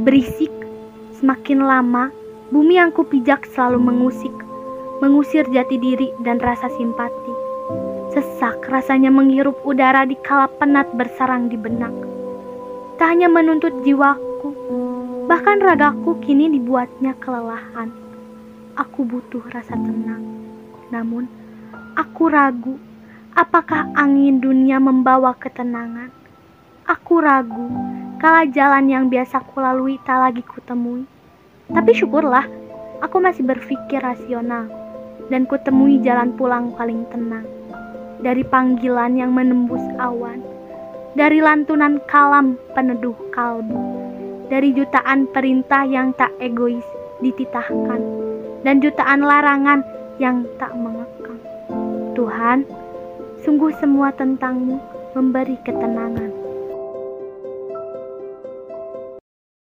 berisik. Semakin lama, bumi yang kupijak selalu mengusik, mengusir jati diri dan rasa simpati. Sesak rasanya menghirup udara di kala penat bersarang di benak. Tak hanya menuntut jiwaku, bahkan ragaku kini dibuatnya kelelahan. Aku butuh rasa tenang. Namun, aku ragu apakah angin dunia membawa ketenangan. Aku ragu kala jalan yang biasa kulalui tak lagi kutemui. Tapi syukurlah, aku masih berpikir rasional dan kutemui jalan pulang paling tenang. Dari panggilan yang menembus awan, dari lantunan kalam peneduh kalbu, dari jutaan perintah yang tak egois dititahkan, dan jutaan larangan yang tak mengekang. Tuhan, sungguh semua tentangmu memberi ketenangan.